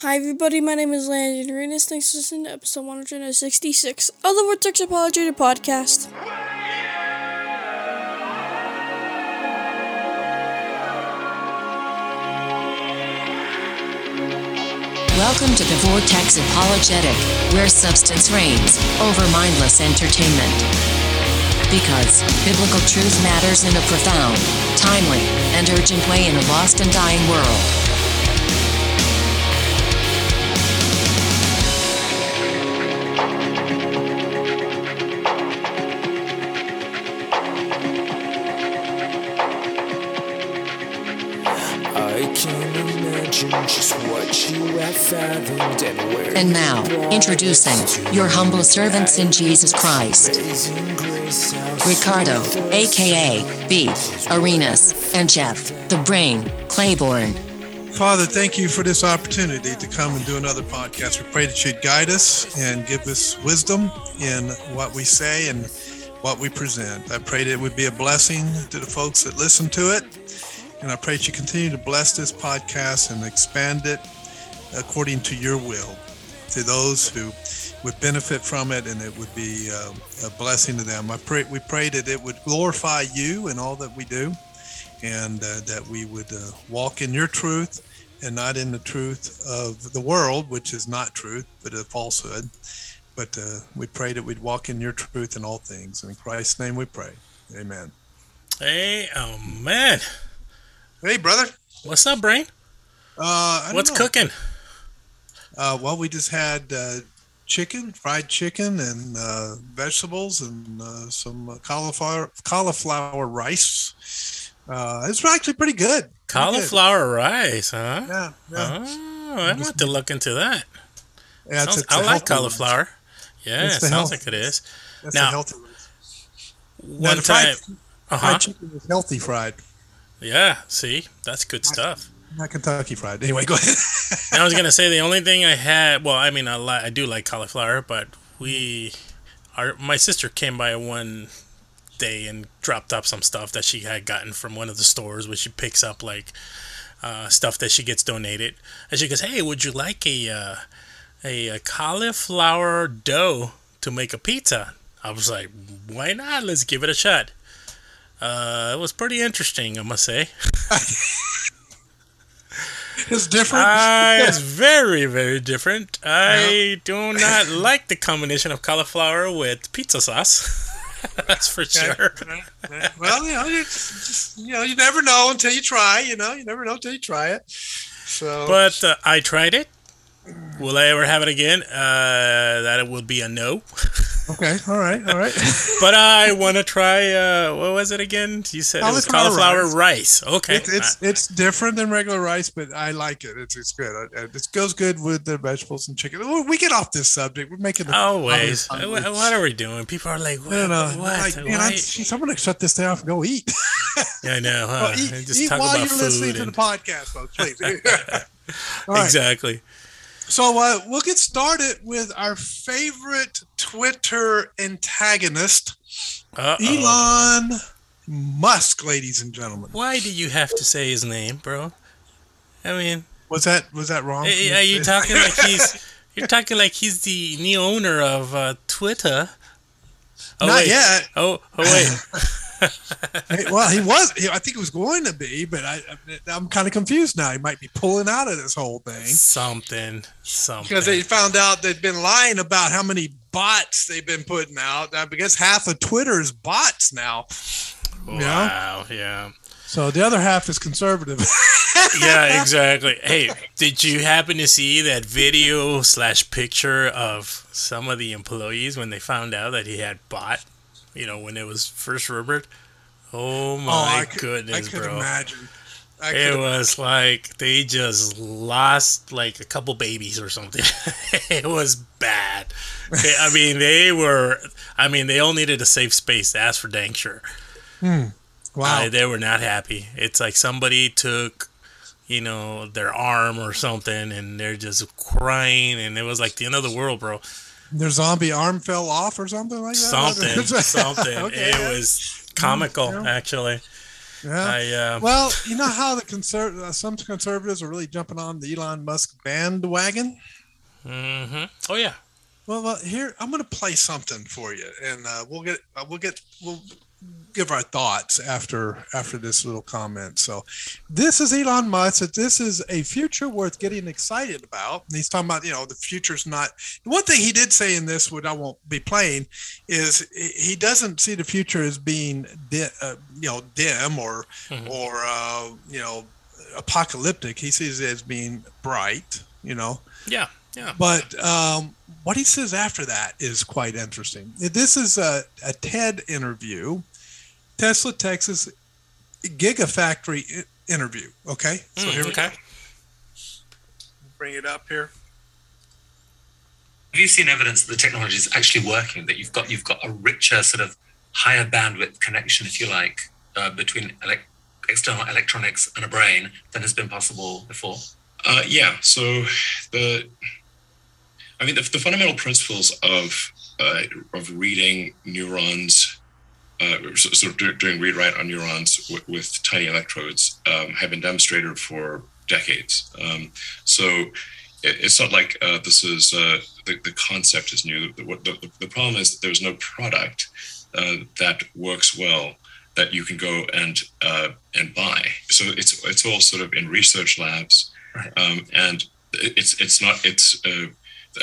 Hi everybody, my name is Landon Arenas. Thanks for listening to episode 166 of the Vortex Apologetic Podcast. Welcome to the Vortex Apologetic, where substance reigns over mindless entertainment. Because biblical truth matters in a profound, timely, and urgent way in a lost and dying world. And now, introducing your humble servants in Jesus Christ, Ricardo, aka B, Arenas, and Jeff, the Brain, Claiborne. Father, thank you for this opportunity to come and do another podcast. We pray that you'd guide us and give us wisdom in what we say and what we present. I pray that it would be a blessing to the folks that listen to it. And I pray that you continue to bless this podcast and expand it according to your will to those who would benefit from it and it would be uh, a blessing to them. I pray we pray that it would glorify you in all that we do and uh, that we would uh, walk in your truth and not in the truth of the world, which is not truth, but a falsehood. But uh, we pray that we'd walk in your truth in all things. In Christ's name we pray. Amen. Hey, oh man, Hey, brother. what's up, Brain? Uh, What's know. cooking? Uh, well, we just had uh, chicken, fried chicken, and uh, vegetables, and uh, some uh, cauliflower cauliflower rice. Uh, it's actually pretty good. Pretty good. Cauliflower rice, huh? Yeah, yeah. Oh, I want to look into that. yeah Sounds- it's I like cauliflower. Yeah, It's it sounds health- like it is. That's Now, healthy one. Now, the fried- uh huh. Fried chicken is healthy fried, Yeah, see, that's good stuff. Not Kentucky fried. Anyway, go ahead. I was gonna say the only thing I had. Well, I mean, I li- I do like cauliflower, but we, our my sister came by one day and dropped off some stuff that she had gotten from one of the stores, where she picks up like uh, stuff that she gets donated, and she goes, "Hey, would you like a uh, a, a cauliflower dough to make a pizza?" I was like, "Why not? Let's give it a shot." Uh, it was pretty interesting, I must say. it's different. Uh, it's very, very different. I do not like the combination of cauliflower with pizza sauce. That's for sure. well, you know, you, just, you know, you never know until you try. You know, you never know until you try it. So, But uh, I tried it. Will I ever have it again? Uh, that will be a no. Okay, all right, all right. But I want to try. Uh, what was it again? You said it was Cauliflower cauliflower rice. Okay. It's it's it's different than regular rice, but I like it. It's it's good. Uh, It goes good with the vegetables and chicken. We get off this subject. We're making the Always. What, what are we doing? People are like, what? No, no, what? Like, man, I'm, geez, I'm gonna shut this down and go eat. Yeah, I know, huh? Well, eat eat while you're listening food. to the podcast, folks. Please. Right. Exactly. So uh, we'll get started with our favorite Twitter antagonist, Uh-oh. Elon Musk, ladies and gentlemen. Why do you have to say his name, bro? I mean, Was that was that wrong? are you talking like he's you're talking like he's the new owner of uh, Twitter? Oh, Not wait. yet. Oh, oh wait. Well, he was. he- I think he was going to be, but I, I'm kind of confused now. He might be pulling out of this whole thing something, something. because they found out they've been lying about how many bots they've been putting out. I guess half of Twitter is bots now. wow, yeah, So the other half is conservative. yeah, exactly. Hey, did you happen to see that video slash picture of some of the employees when they found out that he had bot? You know, when it was first rumored. Oh my I could, goodness, I could bro! imagine. I It could was like they just lost like a couple babies or something. it was bad. I mean, they were. I mean, they all needed a safe space. That's for dang sure. Wow. Uh, they were not happy. It's like somebody took, you know, their arm or something, and they're just crying, and it was like the end of the world, bro. Their zombie arm fell off or something like that. Something, something. Okay. It was comical, Yeah. actually. Yeah. I uh, Well, you know how the conser- uh, some conservatives are really jumping on the Elon Musk bandwagon. Mm-hmm. Oh yeah. Well, well here I'm going to play something for you, and uh, we'll get uh, we'll get we'll give our thoughts after after this little comment. So, this is Elon Musk. This is a future worth getting excited about. And he's talking about you know the future's not. One thing he did say in this, which I won't be playing, is he doesn't see the future as being di- uh, you know dim or or uh, you know apocalyptic. He sees it as being bright. You know. Yeah. Yeah. But um, what he says after that is quite interesting. This is a, a TED interview, Tesla Texas Gigafactory interview. Okay, so Mm, here we okay. go. Bring it up here. Have you seen evidence that the technology is actually working? That you've got you've got a richer sort of higher bandwidth connection, if you like, uh, between elec external electronics and a brain than has been possible before. Uh, yeah. So the, I mean, the, the fundamental principles of uh, of reading neurons, uh, sort of doing read write on neurons with, with tiny electrodes, um, have been demonstrated for decades. Um, so it, it's not like uh, this is uh, the, the concept is new. The, what- the, the problem is that there's no product uh, that works well that you can go and uh, and buy. So it's it's all sort of in research labs Right. um, and it's it's not it's uh,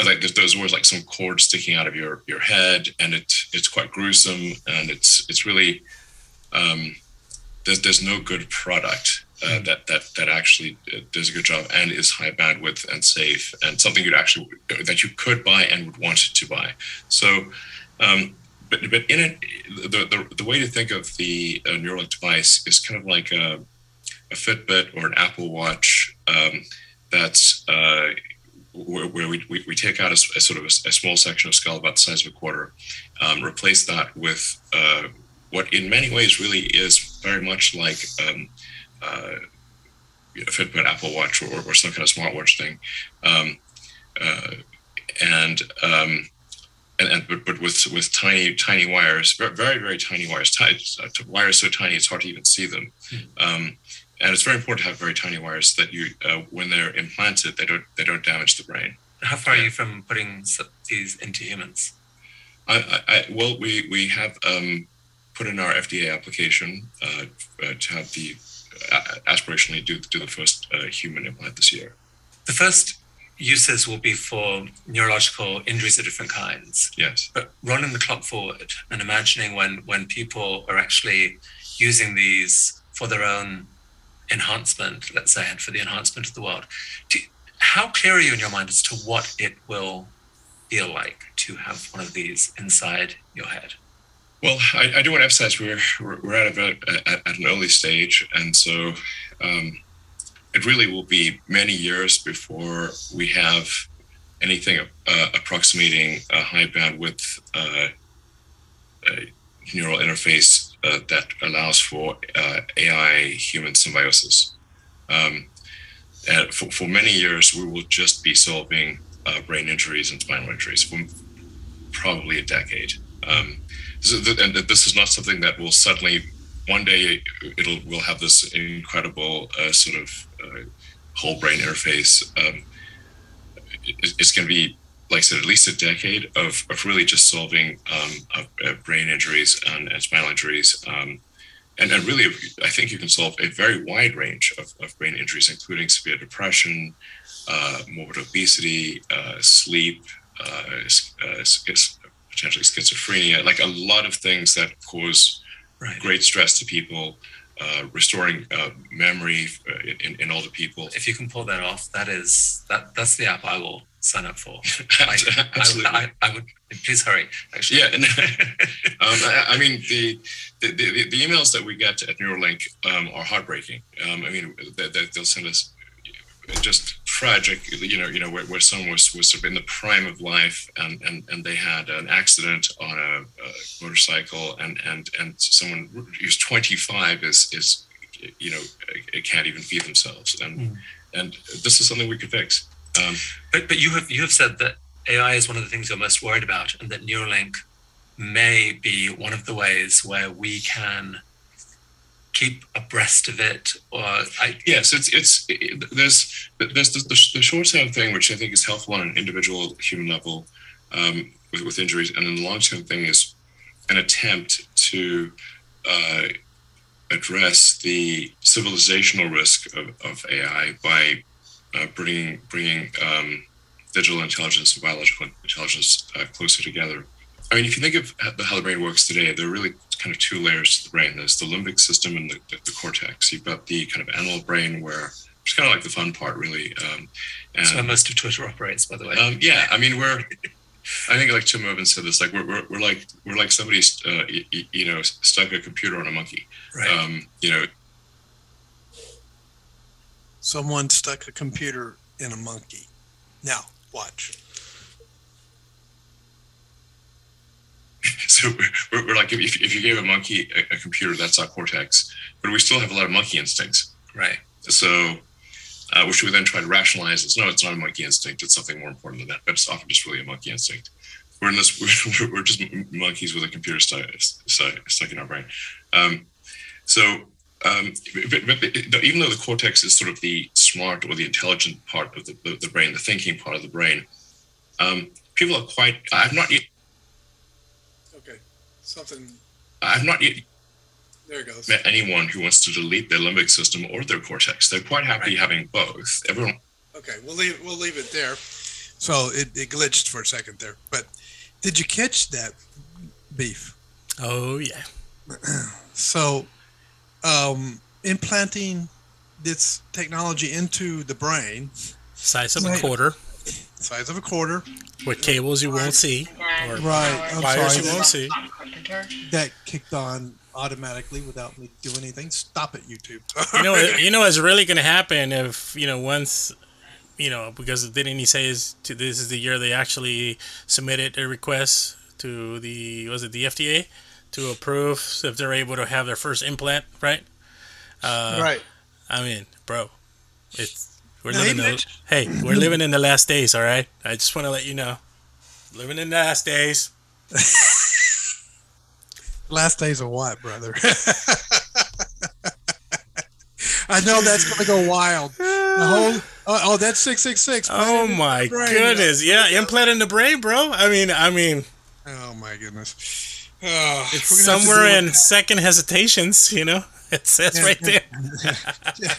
like there's, always like some cord sticking out of your your head, and it's it's quite gruesome, and it's it's really um, there's there's no good product uh, that that that actually uh, does a good job and is high bandwidth and safe and something you'd actually that you could buy and would want to buy. So. Um, but, but in it, the, the, the way to think of the uh, Neuralink device is kind of like a, a Fitbit or an Apple Watch um, that's uh, where, where we, we, we take out a sort of a small section of skull about the size of a quarter, um, replace that with uh, what in many ways really is very much like um, uh, a Fitbit, Apple Watch, or, or some kind of smartwatch thing. Um, uh, and um, and, and but, but with with tiny tiny wires, very very tiny wires, uh, wires so tiny it's hard to even see them. Um, and it's very important to have very tiny wires so that you, uh, when they're implanted, they don't they don't damage the brain. How far are you from putting these into humans? I, I, I well, we we have um, put in our FDA application uh, uh, to have the uh, aspirationally do do the first uh, human implant this year. The first uses will be for neurological injuries of different kinds. Yes. But rolling the clock forward and imagining when when people are actually using these for their own enhancement, let's say, and for the enhancement of the world, do, how clear are you in your mind as to what it will feel like to have one of these inside your head? Well, I, I do want to emphasize we're we're, at, a, at at an early stage, and so um, it really will be many years before we have anything uh, approximating a high bandwidth uh, uh, neural interface uh, that allows for uh, AI human symbiosis. Um, for, for many years, we will just be solving uh, brain injuries and spinal injuries for probably a decade. Um, and this is not something that will suddenly one day it'll we'll have this incredible uh, sort of uh, whole brain interface. Um, it, it's going to be like I said, at least a decade of, of really just solving um, of, uh, brain injuries and, and spinal injuries. Um, and, and really, I think you can solve a very wide range of, of brain injuries, including severe depression, uh, morbid obesity, uh, sleep, uh, uh, potentially schizophrenia, like a lot of things that cause Right. great stress to people, uh, restoring uh, memory uh, in, in older people. If you can pull that off, that is that that's the app I will sign up for. I, Absolutely. I, I, I would please hurry. Actually, Yeah, um, I, I mean the, the the the emails that we get at Neuralink um, are heartbreaking. Um, I mean, they, they'll send us just tragic, you know, you know, where, where someone was, was sort of in the prime of life and, and, and they had an accident on a, a motorcycle and, and, and someone who's 25 is, is, you know, it can't even feed themselves. And, and this is something we could fix. Um, But but you have you have said that AI is one of the things you're most worried about, and that Neuralink may be one of the ways where we can keep abreast of it, or I, Yes, it's it's it, there's there's the, the, the short term thing which I think is helpful on an individual human level um, with, with injuries, and then the long term thing is an attempt to uh, address the civilizational risk of, of AI by uh, bringing bringing um, digital intelligence and biological intelligence uh, closer together. I mean, if you think of how- the brain works today, there are really kind of two layers to the brain. There's the limbic system and the, the, the cortex. You've got the kind of animal brain where it's kind of like the fun part, really. Um, and, that's where most of Twitter operates, by the way. um, yeah, I mean, we're. I think like Tim Urban said this, like we're, we're, we're like we're like somebody's uh, y- y- you know stuck a computer on a monkey. right. Um, you know, Someone stuck a computer in a monkey. Now, watch. so we're, we're like if, if you gave a monkey a, a computer, that's our cortex, but we still have a lot of monkey instincts. right. So, uh, which we then try to rationalize as no, it's not a monkey instinct. It's something more important than that. But it's often just really a monkey instinct. We're in this. We're, we're just monkeys with a computer stuck, stuck, stuck in our brain. Um, so, um, but, but even though the cortex is sort of the smart or the intelligent part of the, the, the brain, the thinking part of the brain, um, people are quite. I've not yet. Okay. Something. I've not yet There it goes. met anyone who wants to delete their limbic system or their cortex. They're quite happy having both. Everyone Okay, we'll leave we'll leave it there. So it, it glitched for a second there. But did you catch that beef? Oh yeah. So um implanting this technology into the brain, Size of a quarter size of a quarter. with cables you won't see Right. I'm wires sorry. you won't see. That kicked on automatically without me doing anything. Stop it, YouTube. You know, you know, what's really going to happen if you know once, you know, because didn't he say is to this is the year they actually submitted a request to the was it the FDA to approve if they're able to have their first implant, right? Uh, right. I mean, bro, it's we're Now, living. he The, hey, we're living in the last days. All right, I just want to let you know, living in the last days. Last days of what, brother? I know that's gonna go wild. The whole oh, oh that's six six six. Oh my goodness! Yeah, implant in the brain, bro. I mean, I mean, Oh my goodness. Oh, it's ah, we're gonna have to somewhere in with- second hesitations. You know, it says Yeah, right there. yeah,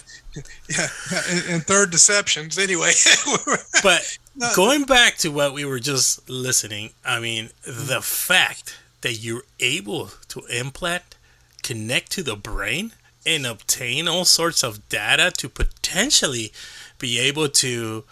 yeah, and, and third deceptions. Anyway, But going back to what we were just listening, I mean, the fact that you're able to implant, connect to the brain, and obtain all sorts of data to potentially be able to,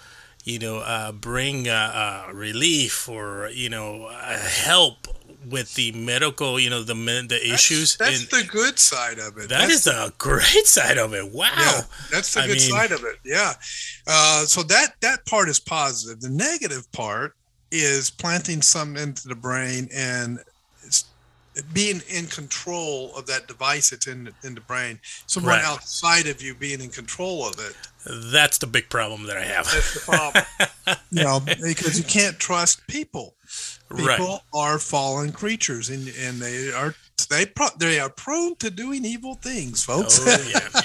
you know, uh, bring uh, uh, relief or you know uh, help with the medical, you know, the the issues. That's, in- the good side of it. that That's is the great side of it. Wow. Yeah, that's the I good mean- side of it. Yeah. Uh, so that that part is positive. The negative part is planting some into the brain and being in control of that device that's in in the brain. Someone Right. outside of you being in control of it. That's the big problem that I have. That's the problem. you know, because you can't trust people. People Right. are fallen creatures, and and they are they pro- they are prone to doing evil things, folks. Oh, yeah.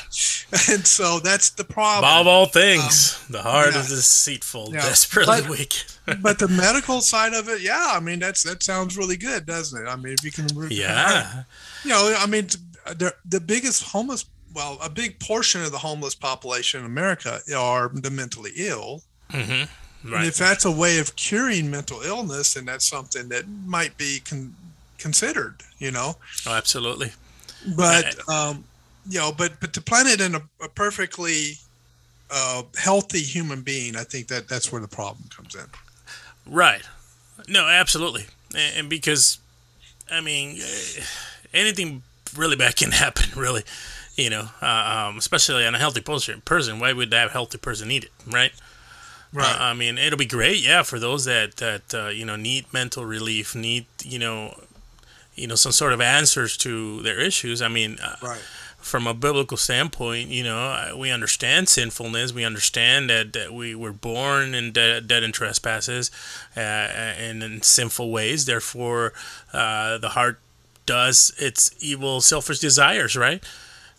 and so that's the problem. Above all things, the heart yeah. is deceitful, Yeah. desperately But- wicked. but the medical side of it, yeah, I mean that's that sounds really good, doesn't it? I mean, if you can, yeah. you know, I mean, the the biggest homeless, well, a big portion of the homeless population in America are the mentally ill. hmm And if that's a way of curing mental illness, then that's something that might be con- considered, you know. Oh, absolutely. But um, you know, but but to plant it in a, a perfectly uh, healthy human being, I think that that's where the problem comes in. Right. No, absolutely. And, and because, I mean, eh, anything really bad can happen, really. You know, uh, um, especially on a healthy person. Person, why would that healthy person need it, right? Uh, I mean, it'll be great, yeah, for those that that uh, you know need mental relief, need you know, you know, some sort of answers to their issues. I mean, uh, right. from a biblical standpoint, you know, uh, we understand sinfulness. We understand that, that we were born in de- dead in trespasses uh, and in sinful ways. Therefore, uh, the heart does its evil, selfish desires, right?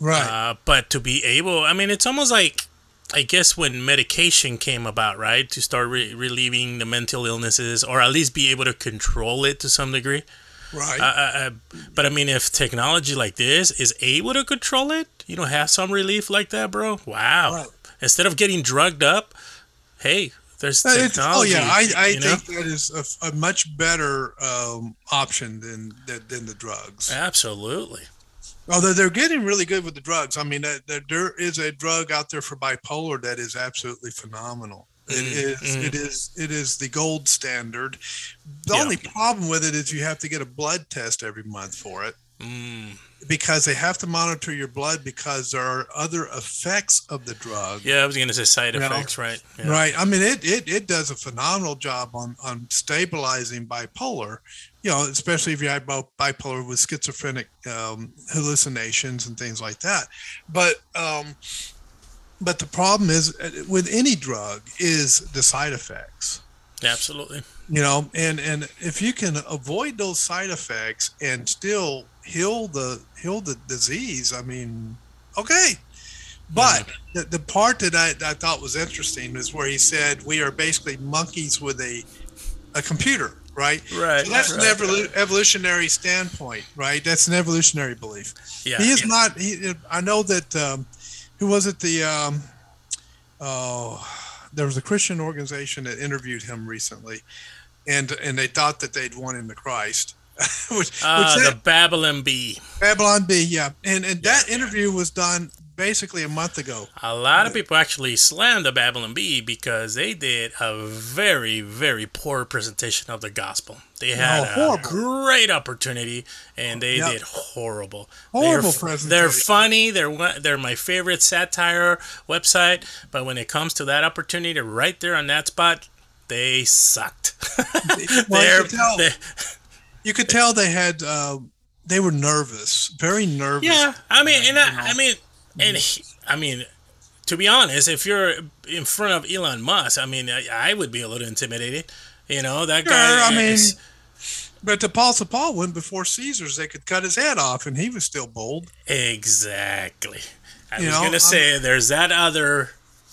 Right. Uh, but to be able, I mean, it's almost like, I guess when medication came about, right, to start re- relieving the mental illnesses, or at least be able to control it to some degree. Right. Uh, uh, uh, but I mean, if technology like this is able to control it, you know, have some relief like that, bro. Wow. Right. Instead of getting drugged up, hey, there's Uh, technology. oh yeah, I, I you know? think that is a, a much better um, option than, than than the drugs. Absolutely. Although they're getting really good with the drugs. I mean, there is a drug out there for bipolar that is absolutely phenomenal. It Mm, is, mm. it is, it is the gold standard. The Yeah. only problem with it is you have to get a blood test every month for it Mm. because they have to monitor your blood because there are other effects of the drug. Yeah, I was gonna say side You know? effects, right? Yeah. Right. I mean, it, it, it does a phenomenal job on, on stabilizing bipolar, you know, especially if you have bipolar with schizophrenic um, hallucinations and things like that. But, um, but the problem is uh, with any drug is the side effects, Absolutely. you know, and, and if you can avoid those side effects and still heal the, heal the disease, I mean, okay. But the, the part that I, I thought was interesting is where he said we are basically monkeys with a a computer, right? Right. So that's right. an evolu- evolutionary standpoint, right? That's an evolutionary belief. Yeah. he is yeah. not. He, I know that. Um, who was it? The um, oh, there was a Christian organization that interviewed him recently, and and they thought that they'd won in the Christ. which, Uh, which the Babylon Bee. Babylon Bee, yeah, and and that interview was done basically a month ago. A lot of people actually slammed the Babylon Bee because they did a very, very poor presentation of the gospel. They had No, a great opportunity and they Yep. did horrible. Horrible they're, presentation. They're funny. They're they're my favorite satire website. But when it comes to that opportunity, right there on that spot, they sucked. Well, you could tell. they- You could tell they had. Uh, they were nervous, very nervous. Yeah, I mean, and I, I mean, and he, I mean, to be honest, if you're in front of Elon Musk, I mean, I, I would be a little intimidated. You know, that Sure, guy. I mean, is- But the Apostle Paul went before Caesar's. They could cut his head off, and he was still bold. exactly. I You was gonna I'm- say there's that other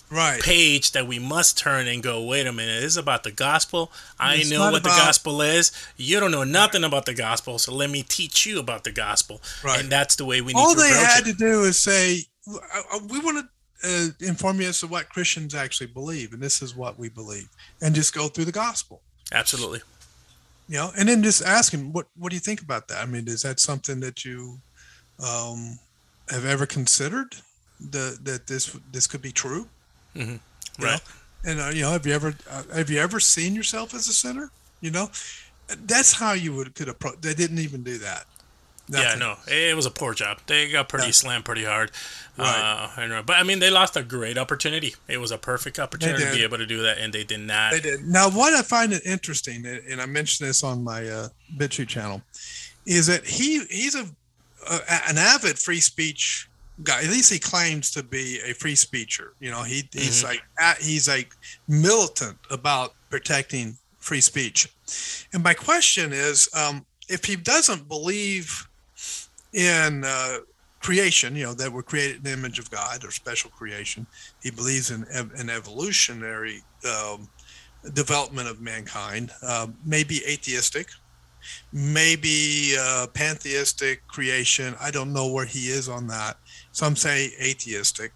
Right. page that we must turn and go. Wait a minute, this is about the gospel. I It's know what the gospel is. You don't know nothing about the gospel, so let me teach you about the gospel. Right. And that's the way we need All to they had it. to do is say, "Uh, uh, "We want to uh, inform you as to what Christians actually believe, and this is what we believe," and just go through the gospel. Absolutely. You know, and then just ask him, "What What do you think about that? I mean, is that something that you um, have ever considered? The, that this this could be true?" You Right. know? And uh, you know, have you ever uh, have you ever seen yourself as a sinner? You know, that's how you would could approach. They didn't even do that. Yeah, no, it was a poor job. They got pretty Yeah. slammed pretty hard. Right. Uh, and, uh, but I mean, they lost a great opportunity. It was a perfect opportunity to be able to do that, and they did not. They did. Now, what I find it interesting, and and I mentioned this on my uh, BitChute channel, is that he he's a, a an avid free speech guy. At least he claims to be a free speecher. You know, he he's like a- he's like militant about protecting free speech. And my question is, um, if he doesn't believe in uh, creation, you know, that we're created in the image of God or special creation, he believes in ev- an evolutionary um, development of mankind, uh, maybe atheistic, maybe uh, pantheistic creation. I don't know where he is on that. Some say atheistic.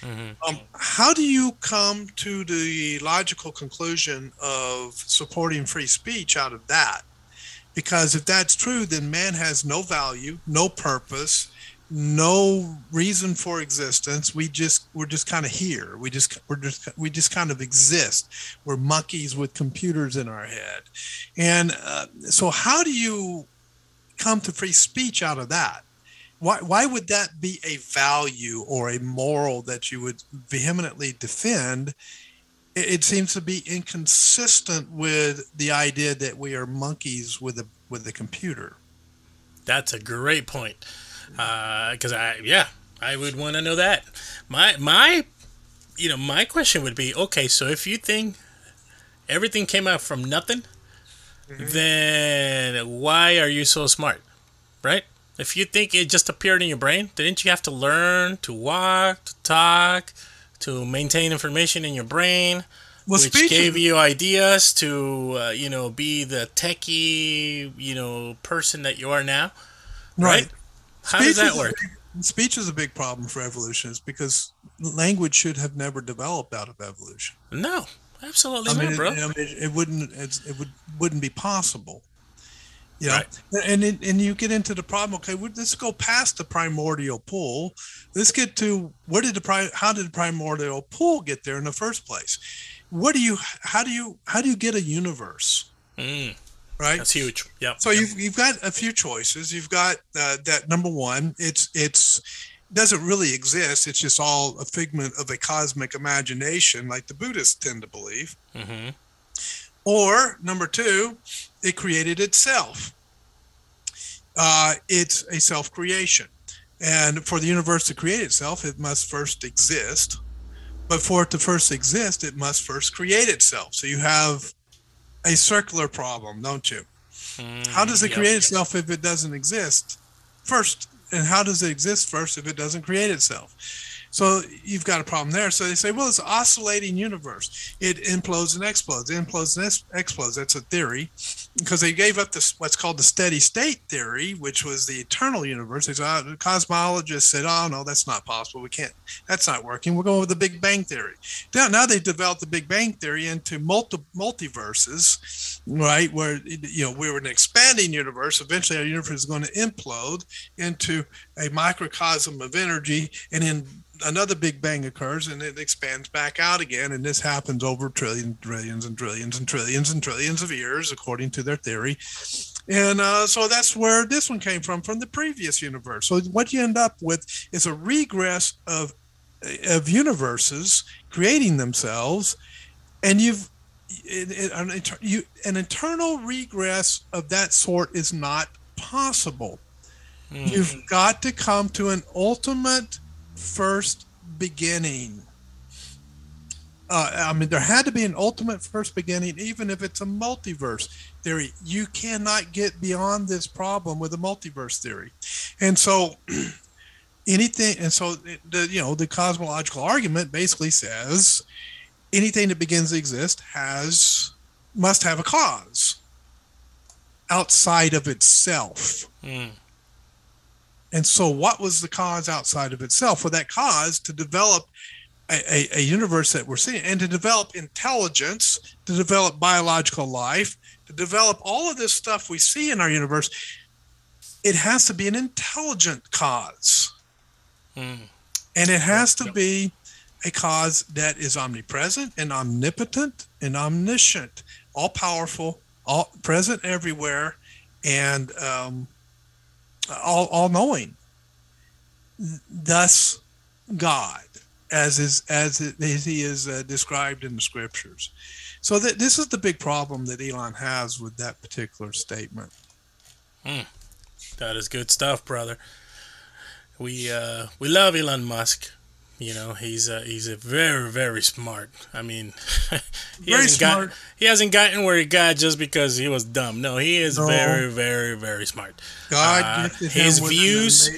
Mhm. Um, how do you come to the logical conclusion of supporting free speech out of that? Because if that's true, then man has no value, no purpose, no reason for existence. We just we're just kind of here. We just we're just we just kind of exist. We're monkeys with computers in our head, and uh, so how do you come to free speech out of that? Why why would that be a value or a moral that you would vehemently defend? It, it seems to be inconsistent with the idea that we are monkeys with a with a computer. That's a great point. Uh, because I, yeah, I would want to know that. My my, you know, my question would be, okay, so if you think everything came out from nothing, mm-hmm. then why are you so smart, right? If you think it just appeared in your brain, didn't you have to learn to walk, to talk, to maintain information in your brain, Well, which speech gave you ideas to, uh, you know, be the techie, you know, person that you are now? Right? How does Speech that is a work? big- speech is a big problem for evolutionists because language should have never developed out of evolution. No, absolutely I mean, not, it, bro. I mean, it, it wouldn't it's, it would wouldn't be possible. Yeah, Right. and it, and you get into the problem. Okay, let's go past the primordial pool. Let's get to where did the pri- how did the primordial pool get there in the first place? What do you how do you how do you get a universe? Mm, Right. that's huge. Yeah. So yep. you've you've got a few choices. You've got uh, that number one. It's it's doesn't really exist. It's just all a figment of a cosmic imagination, like the Buddhists tend to believe. Mhm. Or number two, it created itself. Uh, it's a self creation, and for the universe to create itself, it must first exist. But for it to first exist, it must first create itself. So you have a circular problem, don't you? How does it Mm, Yep, create yep. itself if it doesn't exist first? And how does it exist first if it doesn't create itself? So you've got a problem there. So they say, well, it's an oscillating universe. It implodes and explodes, implodes and explodes. That's a theory because they gave up this what's called the steady state theory, which was the eternal universe. They said, oh, cosmologists said, oh no, that's not possible. We can't. That's not working. We're going with the Big Bang theory. Now, now they've developed the Big Bang theory into multi multiverses, right? Where you know we're an expanding universe. Eventually, our universe is going to implode into a microcosm of energy, and then another Big Bang occurs, and it expands back out again. And this happens over trillions, trillions, and trillions, and trillions, and trillions of years, according to their theory. And uh, so that's where this one came from, from the previous universe. So what you end up with is a regress of of universes creating themselves, and you've an, you, an internal regress of that sort is not possible. You've got to come to an ultimate first beginning. Uh, I mean, there had to be an ultimate first beginning, even if it's a multiverse theory. You cannot get beyond this problem with a multiverse theory, and so anything. And so the you know the cosmological argument basically says anything that begins to exist has must have a cause outside of itself. Mm. And so, what was the cause outside of itself? For that cause to develop a, a, a universe that we're seeing and to develop intelligence, to develop biological life, to develop all of this stuff we see in our universe, it has to be an intelligent cause. Mm. And it has to be a cause that is omnipresent and omnipotent and omniscient, all powerful, all present everywhere, and um, all all knowing. Thus, God, as is as, it, as he is uh, described in the scriptures. So that this is the big problem that Elon has with that particular statement. That is good stuff, brother. We uh, we love Elon Musk. You know, he's a, he's a very very smart. I mean, he Very hasn't got smart. he hasn't gotten where he got just because he was dumb. No, he is No. very very very smart. God Uh, his views-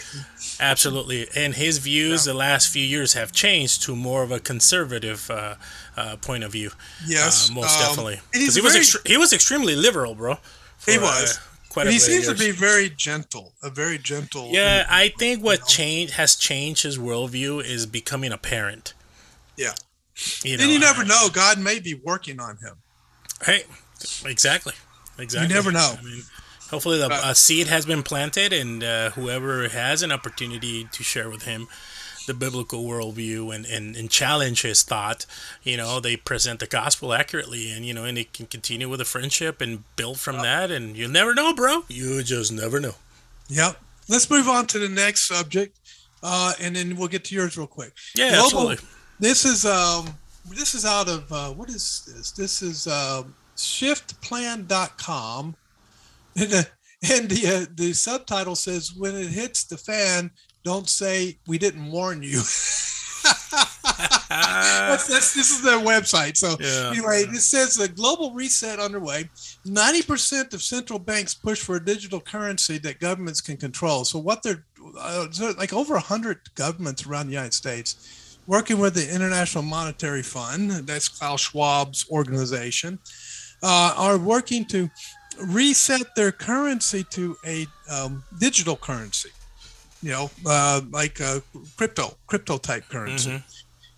Absolutely, and his views the last few years have changed to more of a conservative uh, uh, point of view. Yes, uh, most um, definitely. Because he was very- extre- he was extremely liberal, bro. He for, was. Quite But he seems to be very gentle, a very gentle. Yeah, I think what change has changed his worldview is becoming a parent. Yeah. You know, Then you know, never know. God may be working on him. Hey, exactly, exactly. You never know. I mean, hopefully, the seed has been planted, and uh, whoever has an opportunity to share with him the biblical worldview and, and, and challenge his thought, you know, they present the gospel accurately, and you know, and they can continue with a friendship and build from that, and you'll never know, bro. You just never know. Yep. Let's move on to the next subject, uh, and then we'll get to yours real quick. Yeah, Global- absolutely. This is um, this is out of uh, what is this? This is um, shiftplan.com, and the and the uh, the subtitle says when it hits the fan, don't say we didn't warn you. that's, that's, this is their website. So Yeah. anyway, it says a global reset underway. Ninety percent of central banks push for a digital currency that governments can control. So what they're uh, like over hundred governments around the United States working with the International Monetary Fund, that's Klaus Schwab's organization, uh, are working to reset their currency to a um, digital currency. You know, uh, like uh, crypto, crypto type currency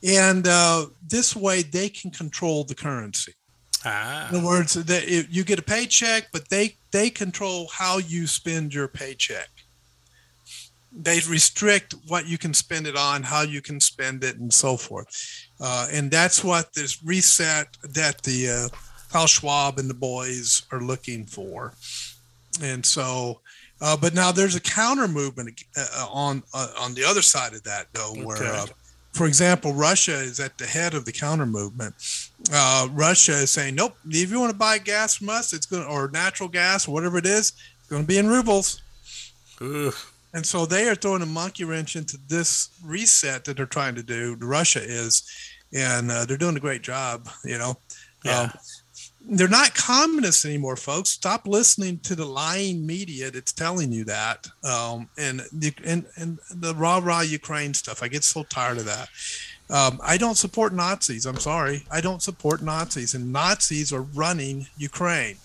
and uh, this way they can control the currency. Ah. In other words, that you get a paycheck, but they they control how you spend your paycheck. They restrict what you can spend it on, how you can spend it, and so forth. Uh, and that's what this reset that the uh, Klaus Schwab and the boys are looking for. And so, uh, but now there's a counter movement uh, on uh, on the other side of that, though, where Okay. uh, for example, Russia is at the head of the counter movement. Uh, Russia is saying, nope, if you want to buy gas from us, it's going or natural gas, or whatever it is, it's going to be in rubles. Ooh. And so they are throwing a monkey wrench into this reset that they're trying to do. Russia is, and uh, they're doing a great job. You know, Yeah. Um, they're not communists anymore, folks. Stop listening to the lying media that's telling you that. Um, and the and, and the rah rah Ukraine stuff. I get so tired of that. Um, I don't support Nazis. I'm sorry. I don't support Nazis, and Nazis are running Ukraine,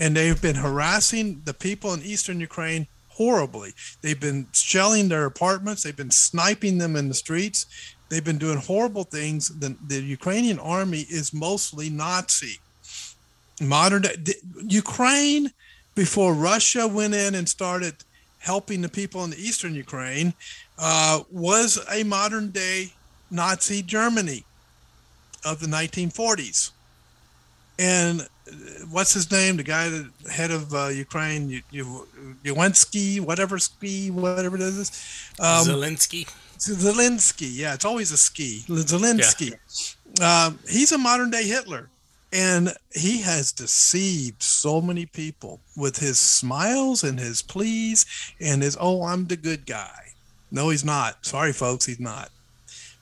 and they've been harassing the people in eastern Ukraine horribly. They've been shelling their apartments. They've been sniping them in the streets. They've been doing horrible things. The, the Ukrainian army is mostly Nazi modern day Ukraine before Russia went in and started helping the people in the eastern Ukraine uh, was a modern day Nazi Germany of the 1940s. And uh, what's his name? The guy, the head of uh, Ukraine, you, whatever ski, whatever it is. Um, Zelensky. Zelensky, yeah, it's always a ski. Zelensky, um, he's a modern day Hitler, and he has deceived so many people with his smiles and his pleas and his "oh, I'm the good guy." No, he's not. Sorry, folks, he's not.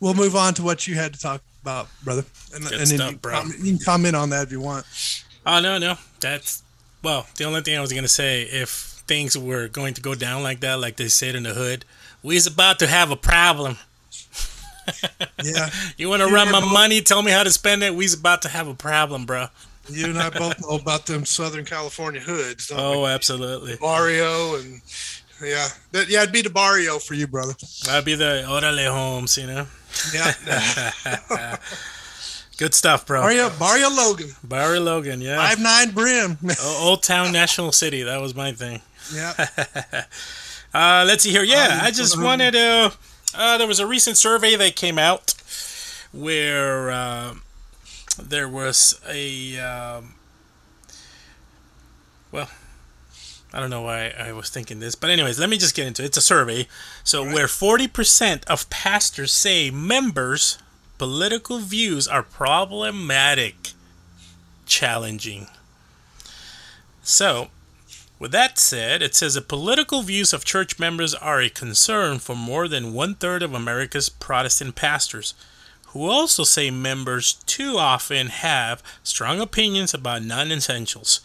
We'll move on to what you had to talk about, brother, and, and then stuff, you, bro. comment- you can comment on that if you want. Oh no, no. That's well, the only thing I was gonna say, if things were going to go down like that, like they said in the hood, we's about to have a problem. Yeah, You wanna run my both- money, tell me how to spend it, we's about to have a problem, bro. you and I both know about them Southern California hoods. Don't we? Oh, absolutely. Barrio and yeah, that, yeah, it'd be the barrio for you, brother. I'd be the Orale Holmes, you know. Yeah, Good stuff, bro. barrio, barrio Logan, Barrio Logan, yeah. five nine brim. Old Town National City, that was my thing. yeah, Uh, let's see here. Yeah, I just wanted to. Uh, there was a recent survey that came out where uh, there was a. Um, well, I don't know why I was thinking this, but anyways, let me just get into it. It's a survey. So, where 40% of pastors say members' political views are problematic, challenging. So, with that said, it says the political views of church members are a concern for more than one third of America's Protestant pastors, who also say members too often have strong opinions about non essentials,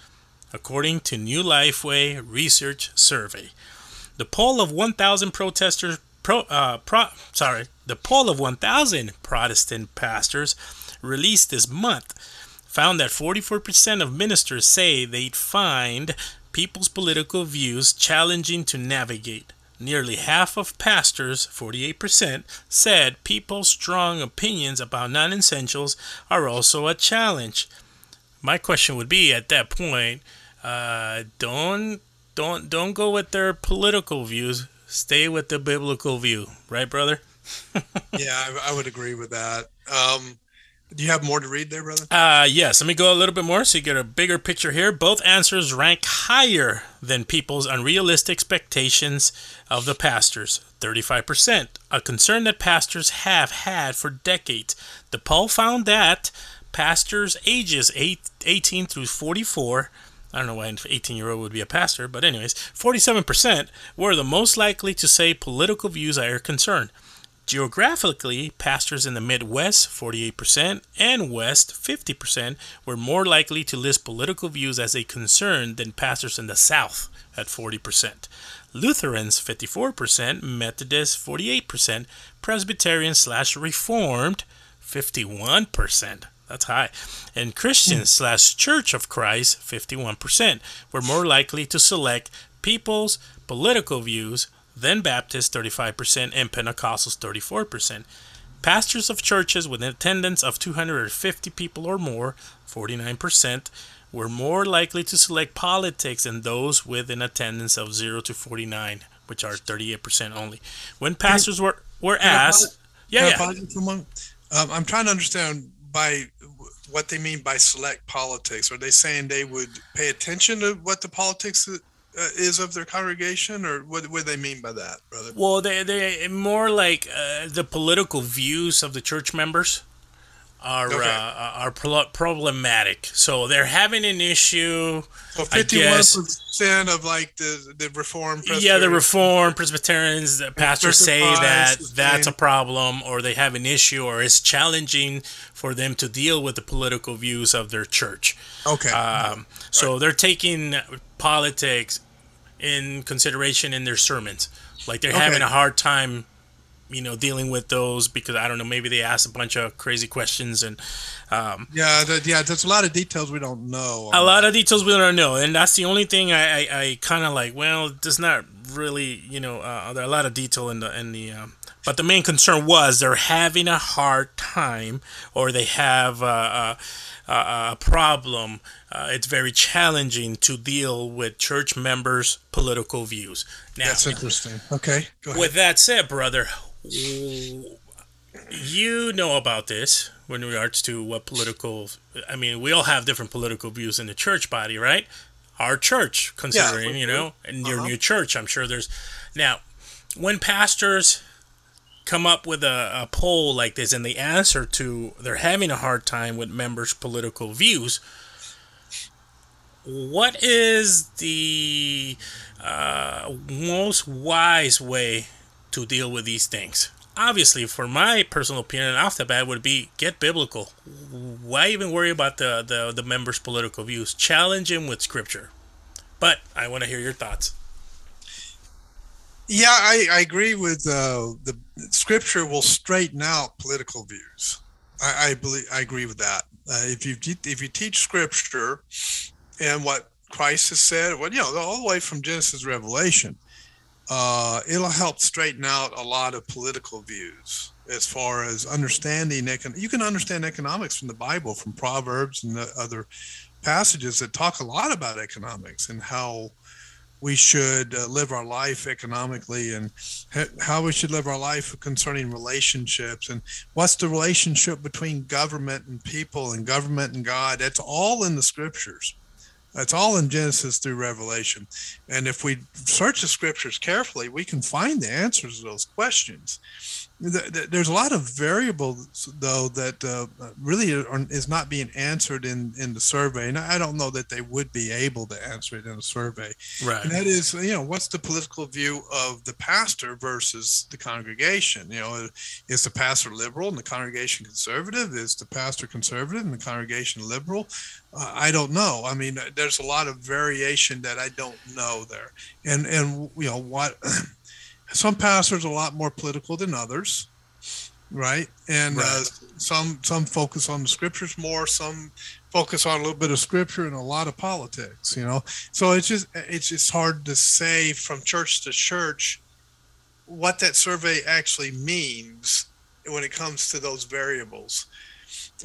according to New Lifeway Research Survey. The poll of 1,000 protesters, pro, uh, pro, sorry, the poll of 1,000 Protestant pastors released this month found that 44% of ministers say they'd find people's political views challenging to navigate. Nearly half of pastors, 48%, said people's strong opinions about non essentials are also a challenge. My question would be at that point, uh, don't don't don't go with their political views. Stay with the biblical view, right, brother? yeah, I, I would agree with that. Um, do you have more to read there, brother? Uh, yes, let me go a little bit more so you get a bigger picture here. Both answers rank higher than people's unrealistic expectations of the pastors 35%, a concern that pastors have had for decades. The poll found that pastors ages 8, 18 through 44 I don't know why an 18 year old would be a pastor, but, anyways, 47% were the most likely to say political views are a concern. Geographically, pastors in the Midwest, 48%, and West, 50%, were more likely to list political views as a concern than pastors in the South at 40%. Lutherans, 54%, Methodists, 48%, Presbyterian slash Reformed, 51%. That's high. And Christians hmm. slash Church of Christ, 51%, were more likely to select people's political views then Baptists 35%, and Pentecostals 34%. Pastors of churches with an attendance of 250 people or more, 49%, were more likely to select politics than those with an attendance of 0 to 49, which are 38% only. When pastors were, were asked, yeah, yeah. Um, I'm trying to understand by what they mean by select politics. Are they saying they would pay attention to what the politics uh, is of their congregation, or what, what do they mean by that, brother? Well, they they more like uh, the political views of the church members are okay. uh, are problematic. So they're having an issue. So fifty-one percent of like the the reform. Yeah, the reform Presbyterians, the pastors say that that's a problem, or they have an issue, or it's challenging for them to deal with the political views of their church. Okay. Um, right. So they're taking politics in consideration in their sermons. Like they're okay. having a hard time, you know, dealing with those because I don't know. Maybe they ask a bunch of crazy questions and um, yeah, that, yeah. There's a lot of details we don't know. A lot of details we don't know, and that's the only thing I I, I kind of like. Well, there's not really, you know, uh, there are a lot of detail in the in the. Um, but the main concern was they're having a hard time, or they have uh, a, a, a problem uh, it's very challenging to deal with church members' political views. Now, That's interesting. Okay. With that said, brother, you know about this in regards to what political. I mean, we all have different political views in the church body, right? Our church, considering yeah, you know, and your uh-huh. new church, I'm sure there's now when pastors come up with a, a poll like this and the answer to they're having a hard time with members' political views what is the uh, most wise way to deal with these things? Obviously, for my personal opinion, off the bat would be get biblical. Why even worry about the, the, the members' political views? Challenge him with scripture. But I want to hear your thoughts. Yeah, I, I agree with uh, the scripture will straighten out political views. I, I believe I agree with that. Uh, if you if you teach scripture and what Christ has said, well, you know, all the way from Genesis Revelation, uh, it'll help straighten out a lot of political views as far as understanding. Econ- you can understand economics from the Bible, from Proverbs and the other passages that talk a lot about economics and how we should uh, live our life economically and ha- how we should live our life concerning relationships and what's the relationship between government and people and government and God. That's all in the scriptures. It's all in Genesis through Revelation. And if we search the scriptures carefully, we can find the answers to those questions there's a lot of variables though that uh, really are, is not being answered in in the survey and i don't know that they would be able to answer it in a survey. Right. And that is you know what's the political view of the pastor versus the congregation? You know is the pastor liberal and the congregation conservative? Is the pastor conservative and the congregation liberal? Uh, i don't know. I mean there's a lot of variation that i don't know there. And and you know what some pastors are a lot more political than others, right? And uh, right. Uh, some some focus on the scriptures more. Some focus on a little bit of scripture and a lot of politics. You know, so it's just it's just hard to say from church to church what that survey actually means when it comes to those variables.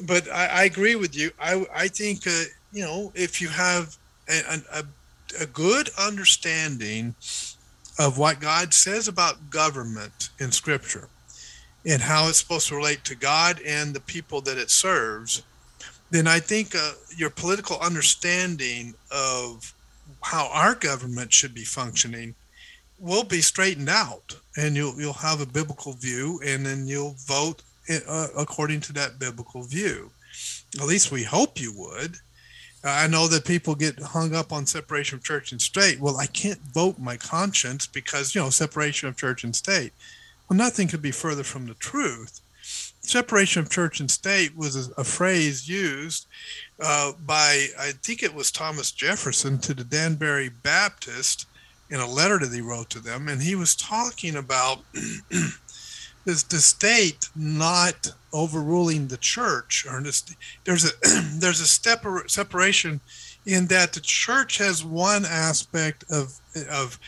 But I, I agree with you. I I think uh, you know if you have a, a, a good understanding of what God says about government in Scripture and how it's supposed to relate to God and the people that it serves, then I think uh, your political understanding of how our government should be functioning will be straightened out, and you'll you'll have a biblical view, and then you'll vote uh, according to that biblical view. At least we hope you would. I know that people get hung up on separation of church and state. Well, I can't vote my conscience because, you know, separation of church and state. Well, nothing could be further from the truth. Separation of church and state was a, a phrase used uh, by, I think it was Thomas Jefferson, to the Danbury Baptist in a letter that he wrote to them. And he was talking about this, the state not overruling the church. Or there's a there's a step separation in that the church has one aspect of of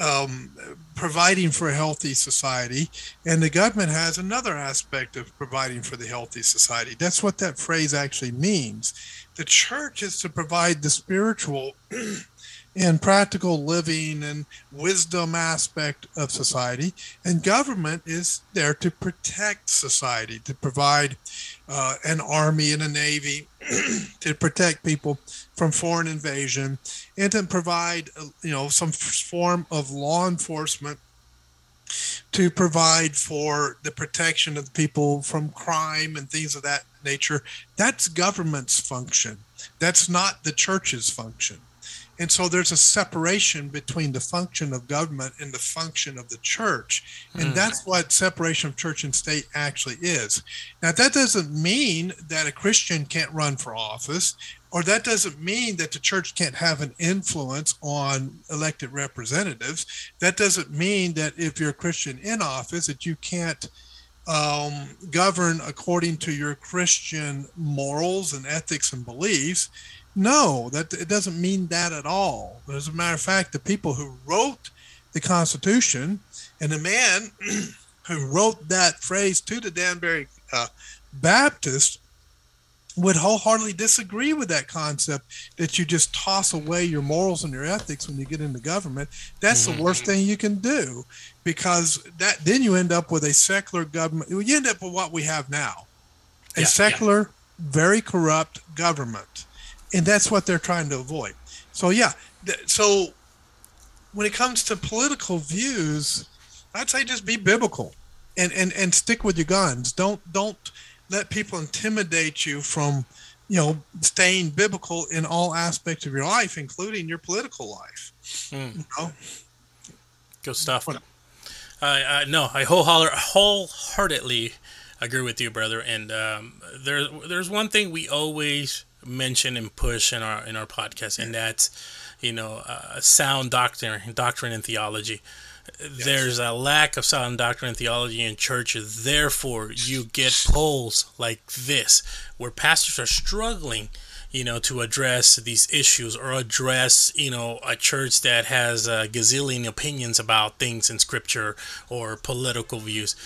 um, providing for a healthy society, and the government has another aspect of providing for the healthy society. That's what that phrase actually means. The church is to provide the spiritual and practical living and wisdom aspect of society, and government is there to protect society, to provide uh, an army and a navy, to protect people from foreign invasion, and to provide uh, you know some form of law enforcement to provide for the protection of people from crime and things of that nature. That's government's function. That's not the church's function. And so there's a separation between the function of government and the function of the church. And mm. that's what separation of church and state actually is. Now, that doesn't mean that a Christian can't run for office, or that doesn't mean that the church can't have an influence on elected representatives. That doesn't mean that if you're a Christian in office, that you can't um, govern according to your Christian morals and ethics and beliefs. No, that it doesn't mean that at all. As a matter of fact, the people who wrote the Constitution and the man who wrote that phrase to the Danbury uh, Baptist would wholeheartedly disagree with that concept that you just toss away your morals and your ethics when you get into government. That's mm-hmm. the worst thing you can do because that then you end up with a secular government. You end up with what we have now, a yeah, secular, yeah. very corrupt government and that's what they're trying to avoid. So yeah, so when it comes to political views, I'd say just be biblical and and and stick with your guns. Don't don't let people intimidate you from you know staying biblical in all aspects of your life, including your political life. Mm. You know? Good stuff. Uh, no, I wholeheartedly agree with you, brother. And um, there, there's one thing we always mention and push in our in our podcast, and that's you know uh, sound doctrine, doctrine and theology. Yes. There's a lack of sound doctrine and theology in churches. Therefore, you get polls like this, where pastors are struggling, you know, to address these issues or address, you know, a church that has a gazillion opinions about things in Scripture or political views.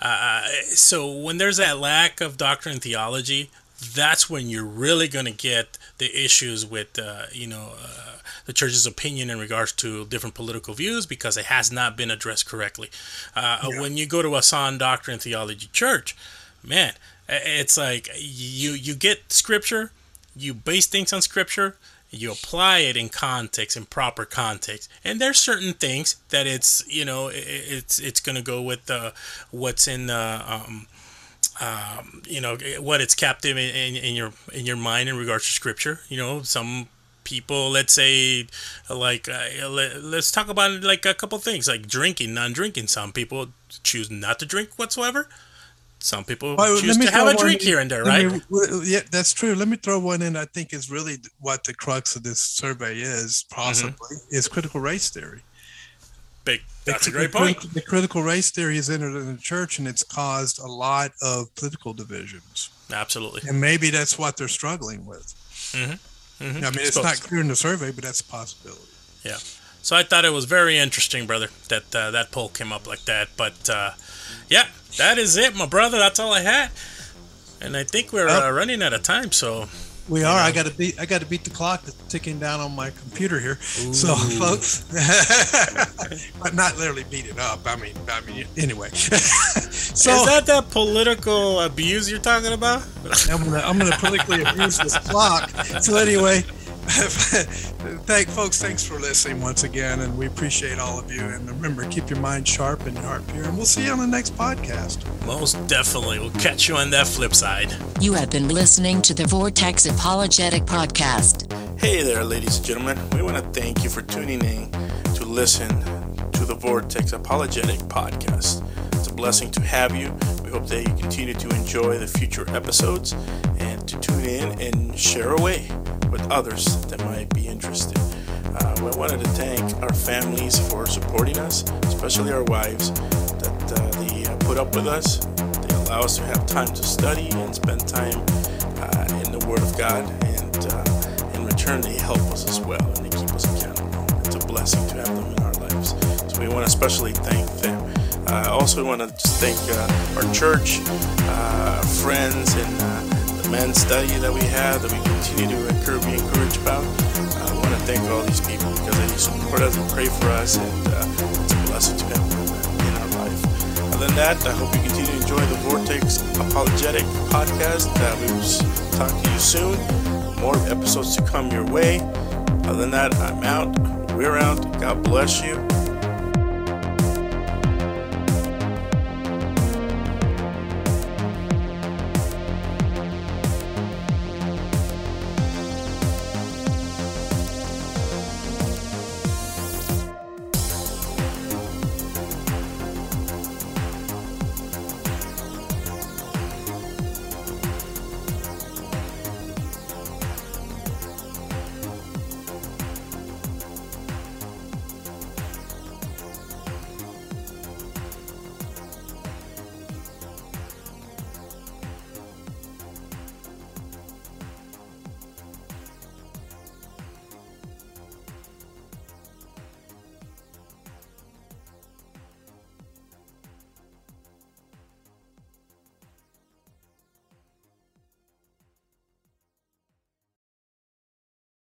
Uh, so when there's that lack of doctrine and theology, that's when you're really going to get the issues with, uh, you know, uh, the church's opinion in regards to different political views because it has not been addressed correctly. Uh, yeah. When you go to a sound doctrine theology church, man, it's like you you get scripture, you base things on scripture, you apply it in context in proper context and there's certain things that it's you know it's it's going to go with the what's in the um, um, you know what it's captive in, in, in, your in your mind in regards to scripture you know some people let's say like uh, let, us talk about like a couple things like drinking non-drinking. Some people choose not to drink whatsoever. Some people well, choose to have a drink in, here and there right? me, yeah that's true. Let me throw one in. I think is really what the crux of this survey is possibly mm-hmm. is critical race theory Big. That's the, a great point. The critical race theory has entered in the church, and it's caused a lot of political divisions. Absolutely. And maybe that's what they're struggling with. Mm-hmm. Mm-hmm. I mean, it's not clear in the survey, but that's a possibility. Yeah. So I thought it was very interesting, brother, that uh, that poll came up like that. But uh, yeah, that is it, my brother. That's all I had. And I think we're uh, running out of time, so we are. I got to beat. I got to beat the clock that's ticking down on my computer here. Ooh. So, folks, but not literally beat it up. I mean, I mean, anyway. so is that that political abuse you're talking about? I'm gonna, I'm gonna politically abuse this clock. So anyway, Thank folks, thanks for listening once again, and we appreciate all of you. And remember, keep your mind sharp and your heart pure, and we'll see you on the next podcast. Most definitely. We'll catch you on that flip side. You have been listening to the Vortex Apologetic Podcast. Hey there, ladies and gentlemen. We want to thank you for tuning in to listen to the Vortex Apologetic Podcast. It's a blessing to have you. We hope that you continue to enjoy the future episodes and to tune in and share away with others that might be interested. Uh, we wanted to thank our families for supporting us, especially our wives, that uh, they uh, put up with us. They allow us to have time to study and spend time uh, in the Word of God, and uh, in return, they help us as well and they keep us accountable. It's a blessing to have them in our lives. So we want to especially thank them. I also want to thank uh, our church, uh, friends, and uh, the men's study that we have that we continue to encourage, be encouraged about. I want to thank all these people because they support us and pray for us, and it's a blessing to have in our life. Other than that, I hope you continue to enjoy the Vortex Apologetic podcast. That we will talk to you soon. More episodes to come your way. Other than that, I'm out. We're out. God bless you